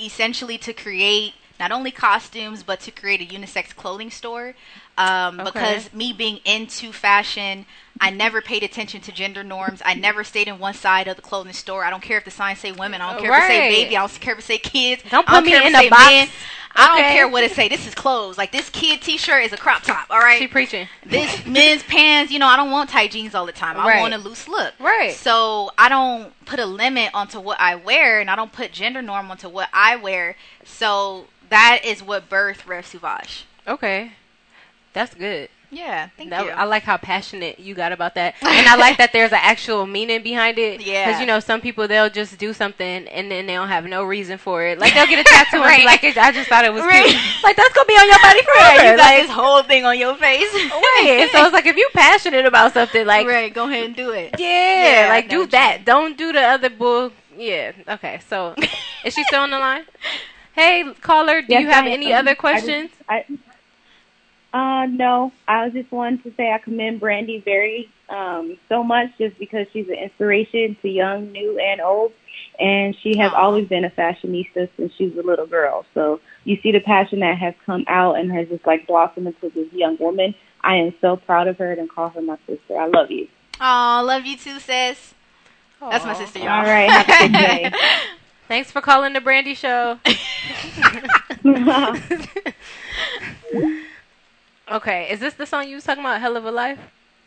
essentially to create not only costumes but to create a unisex clothing store um, Okay. because me being into fashion i never paid attention to gender norms i never stayed in one side of the clothing store i don't care if the signs say women i don't care if it say baby i don't care if it say kids Don't put me care if in a box. men. i don't Okay. care what it say this is clothes like this kid t-shirt is a crop top all right She preaching. this men's pants, you know, I don't want tight jeans all the time. I Right. want a loose look. Right. So I don't put a limit onto what I wear and I don't put gender norm onto what I wear. So that is what birthed Rêve Sauvage. Okay. That's good. Yeah, thank That- you. I like how passionate you got about that, and I like that there's an actual meaning behind it. Yeah. because you know some people they'll just do something and then they don't have no reason for it. Like they'll get a tattoo and be like, "I just thought it was Right. cute." Like that's gonna be on your body forever. Right, you got like, this whole thing on your face. right. So it's like if you're passionate about something, like right, go ahead and do it. yeah, Yeah, like do what you that. Don't do the other bull. Yeah. Okay. So is she still on the line? Hey, caller, do Yes, you have I any am. other I questions? just- I, uh, no, I was just wanted to say I commend Brandy very um, so much just because she's an inspiration to young, new, and old. And she has Aw. always been a fashionista since she was a little girl. So you see the passion that has come out and has just like blossomed into this young woman. I am so proud of her and call her my sister. I love you. Aw, love you too, sis. That's my sister, y'all. All right, have a good day. Thanks for calling the Brandy Show. okay, is this the song you was talking about, Hell of a Life?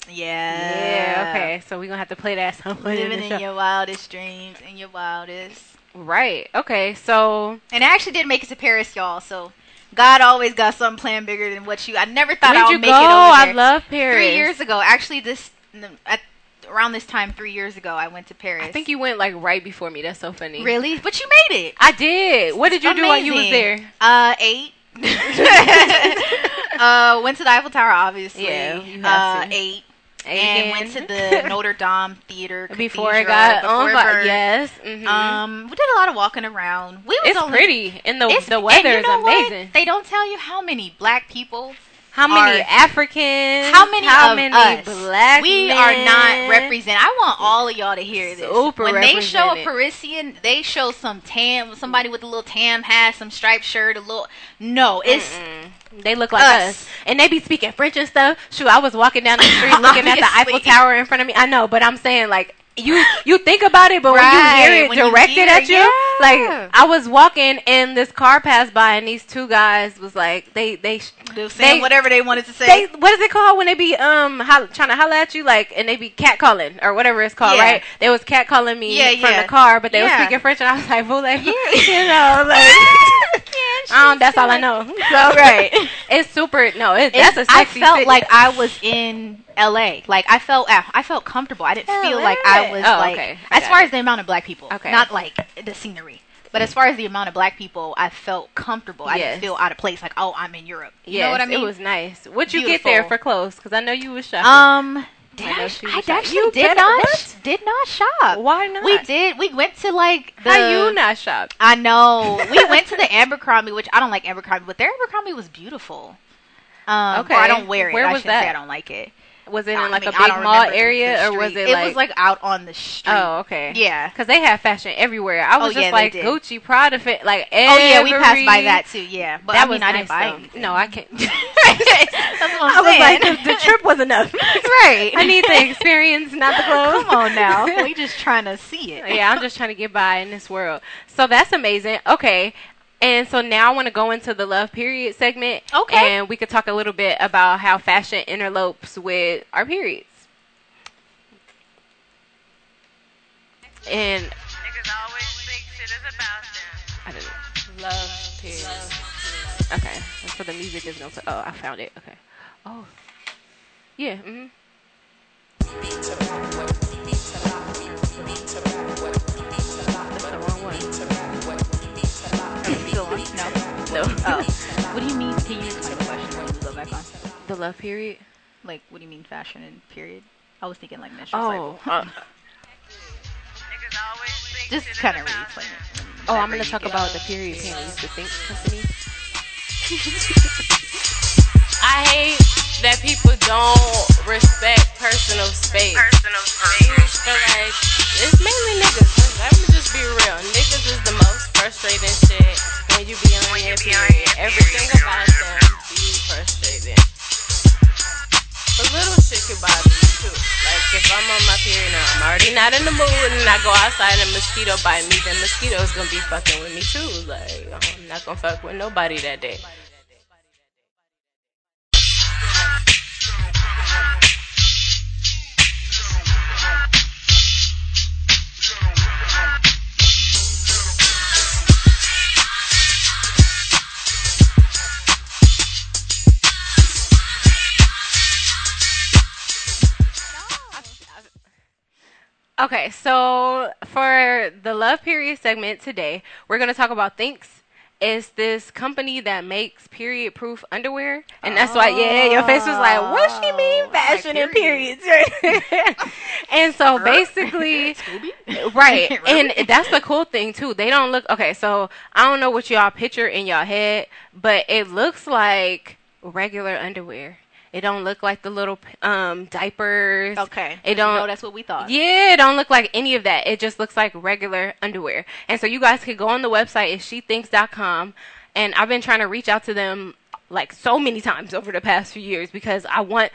yeah. Yeah, okay. So we're going to have to play that song. later Living the in your wildest dreams and your wildest. Right. Okay, so And I actually did make it to Paris, y'all. So God always got something planned bigger than what you. I never thought where'd I would make go? it over I love Paris. Three years ago, actually, this at around this time, three years ago, I went to Paris. I think you went like right before me. That's so funny. really, but you made it. I did. What did you do while you was there? Uh, eight. uh, went to the Eiffel Tower, obviously. Yeah, you have uh, to. eight. And went to the Notre Dame Theater before it got before on it fire. burned. Yes. hmm Um, we did a lot of walking around. We was it's only, pretty, and the the weather you is know what? amazing. They don't tell you how many black people, How many Africans? how many How of many us. black? we men? are not represented. I want all of y'all to hear this. Super when they show a. Parisian, they show some tam, somebody with a little tam hat, some striped shirt, a little. No, it's Mm-mm. They look like Us. us. and they be speaking French and stuff. Shoot, I was walking down the street looking at the Eiffel Tower in front of me. I know, but I'm saying like you you think about it, but when you hear it when directed hear at you, yeah. like I was walking and this car passed by and these two guys was like they they they saying whatever they wanted to say. they what is it called when they be um ho- trying to holler at you like and they be catcalling or whatever it's called Yeah. right they was catcalling me Yeah, from the car but they was speaking French and I was like well like you know like um that's all I know so Right. it's super no it, It's- that's a I sexy felt city. like I was in L.A. Like I felt, I felt comfortable. I didn't feel like I was Oh, like, okay. I as far it. as the amount of black people, Okay. not like the scenery, but as far as the amount of black people, I felt comfortable. I didn't feel out of place. Like, oh, I'm in Europe. You yes, know what I mean? it was nice What'd you get there for clothes because I know you was shopping Um, did I I, I actually You did not what? did not shop. why not We did. We went to like the. how you not shop I know. We went to the Abercrombie, which I don't like Abercrombie, but their Abercrombie was beautiful. Um, Okay. I don't wear it. Where I was that? I don't like it. Was it in like mean, a I big mall area or was it, It like was like out on the street. oh okay Yeah. Because they have fashion everywhere. I was Oh, just yeah, like. Gucci, Prada, fit like Oh yeah, we passed by that too. Yeah, but that I mean, was I nice, didn't buy though. anything. No, I can't. I was like, the, the trip was enough. right. I need the experience, not the clothes. Come on now, we just trying to see it. yeah, I'm just trying to get by in this world. So that's amazing. Okay. And so now I want to go into the love period segment. Okay. And we could talk a little bit about how fashion interlopes with our periods. And I don't know. Love period. Okay. And so the music is going to. Oh, I found it. Okay. Oh. Yeah. Mm-hmm. That's the wrong one. Still on? No. No. Oh. What do you mean? Can you explain the question when we go back on? The love period. Like, what do you mean fashion and period? I was thinking like menstrual Oh. cycle. uh, Just kind of re-explain it. oh, I'm gonna talk about the period pain used to think company. I hate that people don't respect personal space. Personal space. Feel like it's mainly niggas. Let me just be real. Niggas is the most frustrating shit when you be on your period. Everything about them be frustrating. But little shit can bother you too. Like if I'm on my period and I'm already not in the mood and I go outside and mosquito bite me, then mosquitoes gonna be fucking with me too. Like I'm not gonna fuck with nobody that day. Okay, so for the love period segment today, we're gonna talk about Thinx. It's this company that makes period proof underwear. And that's why, yeah, your face was like, what she mean Oh, fashion like and period. periods? and so basically, right, and that's the cool thing too. They don't look okay. So I don't know what y'all picture in y'all head, but it looks like regular underwear. It don't look like the little um diapers. Okay. It don't. know, that's what we thought. Yeah, it don't look like any of that. It just looks like regular underwear. And so you guys can go on the website, it's shethinx.com. And I've been trying to reach out to them like so many times over the past few years because I want.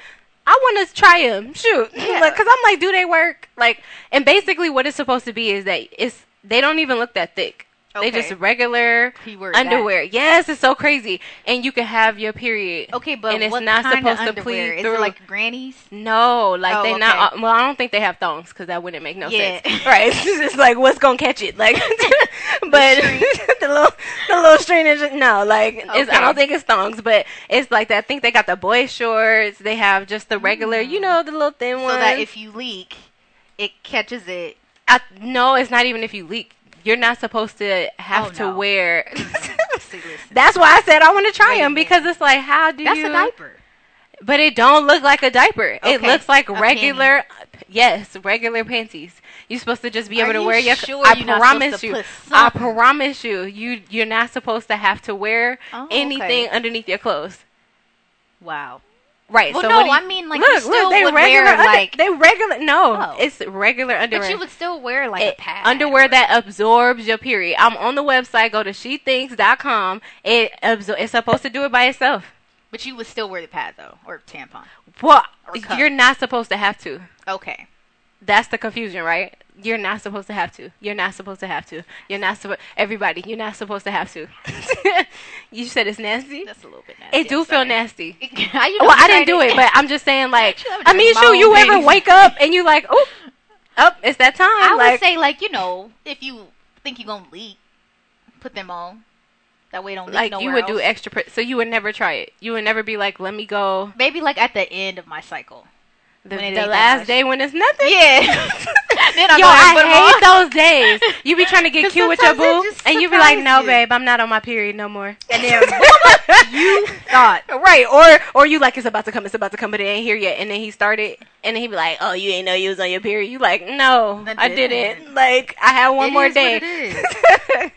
I want to try them. Shoot, Yeah. because I'm like, do they work? Like, and basically, what it's supposed to be is that it's they don't even look that thick. They Okay. just regular Keyword that. underwear. Yes, it's so crazy, and you can have your period. Okay, but and it's what not kind supposed of to underwear? please Is through. it like grannies? No, like Oh, they okay. not. Well, I don't think they have thongs because that wouldn't make no Yeah. sense, right? It's just like what's gonna catch it, like. but the little, the little string is just, no, like it's, I don't think it's thongs, but it's like that. I think they got the boy shorts. They have just the regular, you know, the little thin Mm. So ones. that if you leak, it catches it. I, no, it's not even if you leak. You're not supposed to have Oh, to no. wear. See. That's why I said I want to try Wait them because it's like, how do That's you? That's a diaper. But it don't look like a diaper. It looks like a regular, yes, regular panties. You're supposed to just be Are able to you wear your. sure I promise you. I promise you. You you're not supposed to have to wear Oh, anything okay. underneath your clothes. Wow. Right. Well, so no, what you- I mean, like, look, look, they would regular wear, under- like- they regular. No, Oh. it's regular underwear. But you would still wear like It- a pad. underwear that absorbs your period. I'm on the website. Go to shethinx.com. It absor- It's supposed to do it by itself. But you would still wear the pad though, or tampon. Well, Or you're not supposed to have to. Okay. That's the confusion, right? You're not supposed to have to. You're not supposed to have to. You're not supposed. Everybody, you're not supposed to have to. you said it's nasty. That's a little bit nasty. It do I'm feel sorry. nasty. How you know Well, I didn't do it, but I'm just saying, like, I mean, shoot, you ever wake up and you like, oh, up, it's that time. I like, would say like you know if you think you're gonna leak, put them on. That way don't leak like you would do extra. Pre- so you would never try it. You would never be like, let me go Maybe like at the end of my cycle. The, the last day when it's nothing. Yeah. then I Yo, go ahead and put 'em I hate those days. You be trying to get cute with your boo, and you be like, "No, babe, I'm not on my period no more." And then you thought. Right, or or you like it's about to come, it's about to come, but it ain't here yet, and then he started, and then he be like, "Oh, you ain't know you was on your period." You like, "No, I I didn't. didn't." Like, I had one It more day. it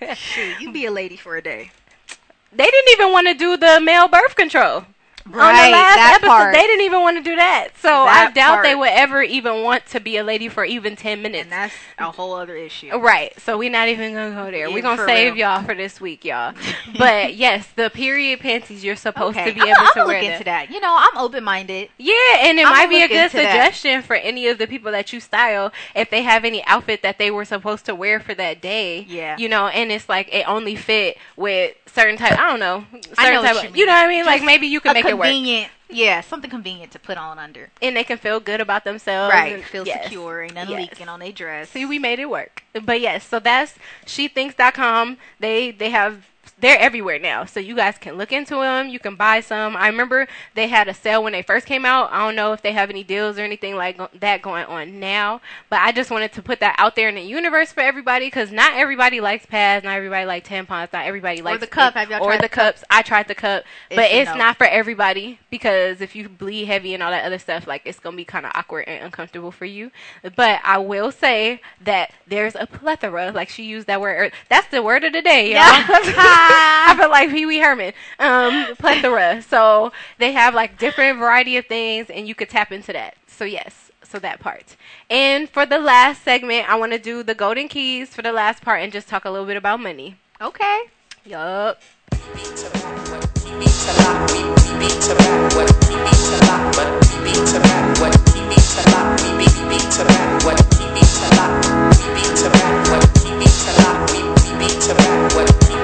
is. Shoot, you be a lady for a day. they didn't even want to do the male birth control. On the last that episode, part. they didn't even want to do that. So I That doubt they would ever even want to be a lady for even ten minutes. And that's a whole other issue. Right. So we're not even gonna go there. Yeah, we're gonna save real. y'all for this week, y'all. but yes, the period panties you're supposed Okay, to be I'm, able I'm to gonna wear look into that. You know, I'm open minded. Yeah, and it I'ma might be a good into that. suggestion for any of the people that you style if they have any outfit that they were supposed to wear for that day. Yeah. You know, and it's like it only fit with certain type I don't know. Certain I know type of, you you know what I mean? like maybe you can make it. Convenient, yeah, something convenient to put on under. And they can feel good about themselves. right, and- feel yes. secure, and nothing Yes. leaking on their dress. See, we made it work. But yes, so that's shethinx.com. They they have they're everywhere now. So you guys can look into them. You can buy some. I remember they had a sale when they first came out. I don't know if they have any deals or anything like that going on now, but I just wanted to put that out there in the universe for everybody cuz not everybody likes pads, not everybody likes tampons, not everybody likes or the cup. Have y'all or tried the the cup? cups. I tried the cup, but It's a it's no. not for everybody because if you bleed heavy and all that other stuff, like it's gonna be kind of awkward and uncomfortable for you. But I will say that there's a plethora. Like she used that word. That's the word of the day, y'all. I feel like Pee Wee Herman. Um, plethora. So they have like different variety of things, and you could tap into that. So yes. So that part. And for the last segment, I want to do the golden keys for the last part and just talk a little bit about money. Okay. Yup.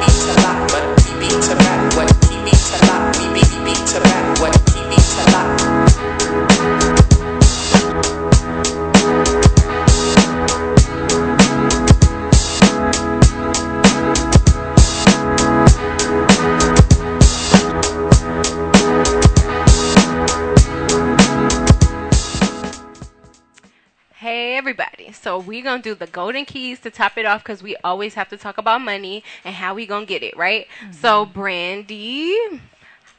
Hey So we're going to do the golden keys to top it off cuz we always have to talk about money and how we going to get it, right? Mm-hmm. So Brandy,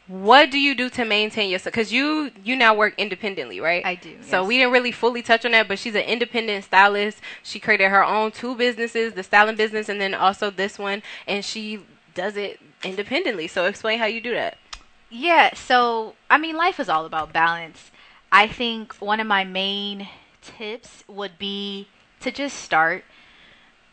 what do you do to maintain yourself? Because you you now work independently, right? I do, So yes. we didn't really fully touch on that, but she's an independent stylist. She created her own two businesses, the styling business, and then also this one, and she does it independently. So explain how you do that. Yeah, so I mean, life is all about balance. I think one of my main tips would be to just start.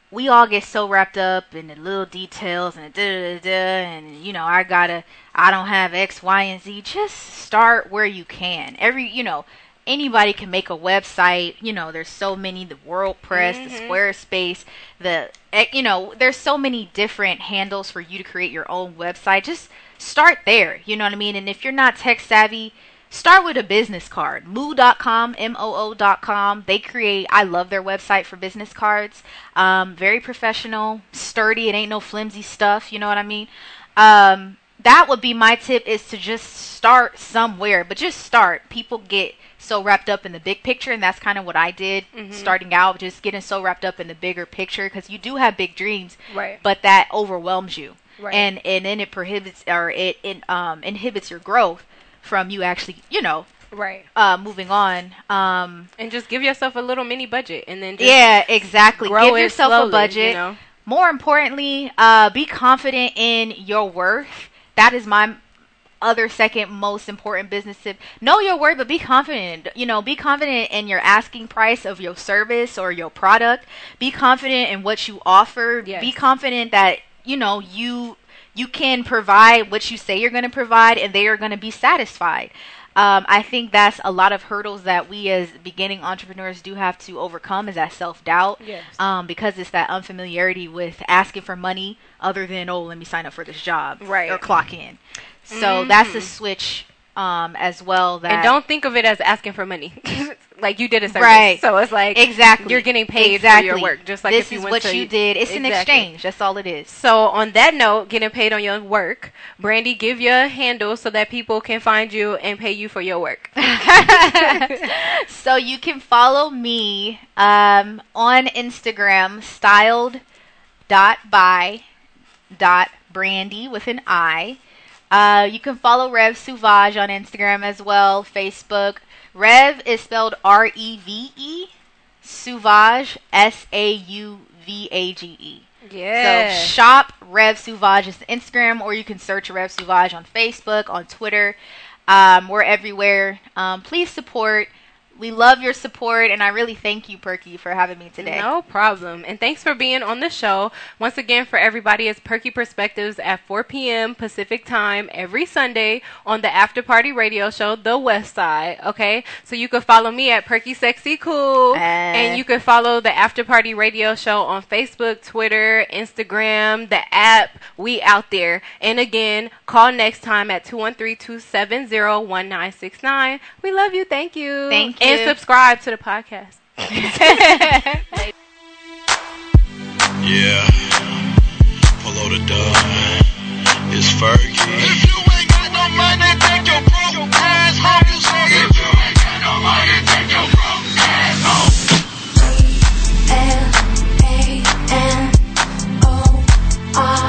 We all get so wrapped up in the little details and da da da, and you know, I gotta, I don't have X, Y, and Z. Just start where you can. Every, you know, anybody can make a website. You know, there's so many, the WordPress, the Squarespace, the, eh, you know, there's so many different handles for you to create your own website. Just start there. You know what I mean? And if you're not tech savvy, start with a business card. Moo.com, M-O-O.com. They create, I love their website for business cards. Um, very professional, sturdy. It ain't no flimsy stuff. You know what I mean? Um, that would be my tip is to just start somewhere, but just start. People get so wrapped up in the big picture, and that's kind of what I did starting out, just getting so wrapped up in the bigger picture because you do have big dreams, Right. but that overwhelms you, Right. and and then it prohibits or it, it um inhibits your growth from you actually, you know, Right. uh, moving on. Um, And just give yourself a little mini budget, and then just yeah, exactly. grow Give yourself slowly, a budget. You know? More importantly, uh, be confident in your worth. That is my other second most important business tip. Know your worth, but be confident. You know, be confident in your asking price of your service or your product. Be confident in what you offer. Yes. Be confident that you know you you can provide what you say you're going to provide, and they are going to be satisfied. Um, I think that's a lot of hurdles that we as beginning entrepreneurs do have to overcome is that self doubt. Yes. Um, because it's that unfamiliarity with asking for money other than, oh, let me sign up for this job. Right. Or clock in. So that's a switch um, as well that And don't think of it as asking for money. like you did a service. Right. So it's like exactly you're getting paid exactly. for your work. Just like this if you is went what to- you did. It's an exchange. That's all it is. So on that note, getting paid on your work, Brandy, give your handle so that people can find you and pay you for your work. so you can follow me um, on Instagram, styled dot by dot brandy with an I. Uh, you can follow Rêve Sauvage on Instagram as well, Facebook. Rev is spelled R E V E, Sauvage S A U V A G E. Yeah. So shop Rêve Sauvage is Instagram, or you can search Rêve Sauvage on Facebook, on Twitter. Um, we're everywhere. Um, please support. We love your support, and I really thank you, Perky, for having me today. No problem. And thanks for being on the show. Once again, for everybody, it's Perky Perspectives at 4 p.m. Pacific time every Sunday on the After Party Radio Show, The West Side. Okay? So you can follow me at Perky Sexy Cool. Eh. and you can follow the After Party Radio Show on Facebook, Twitter, Instagram, the app. We out there. And again, call next time at 213 270 1969. We love you. Thank you. Thank and subscribe to the podcast. yeah, below the dub It's Fergie. If you ain't got no money, take your broke ass home. If you ain't got no money, take your broke ass home. L A N O R.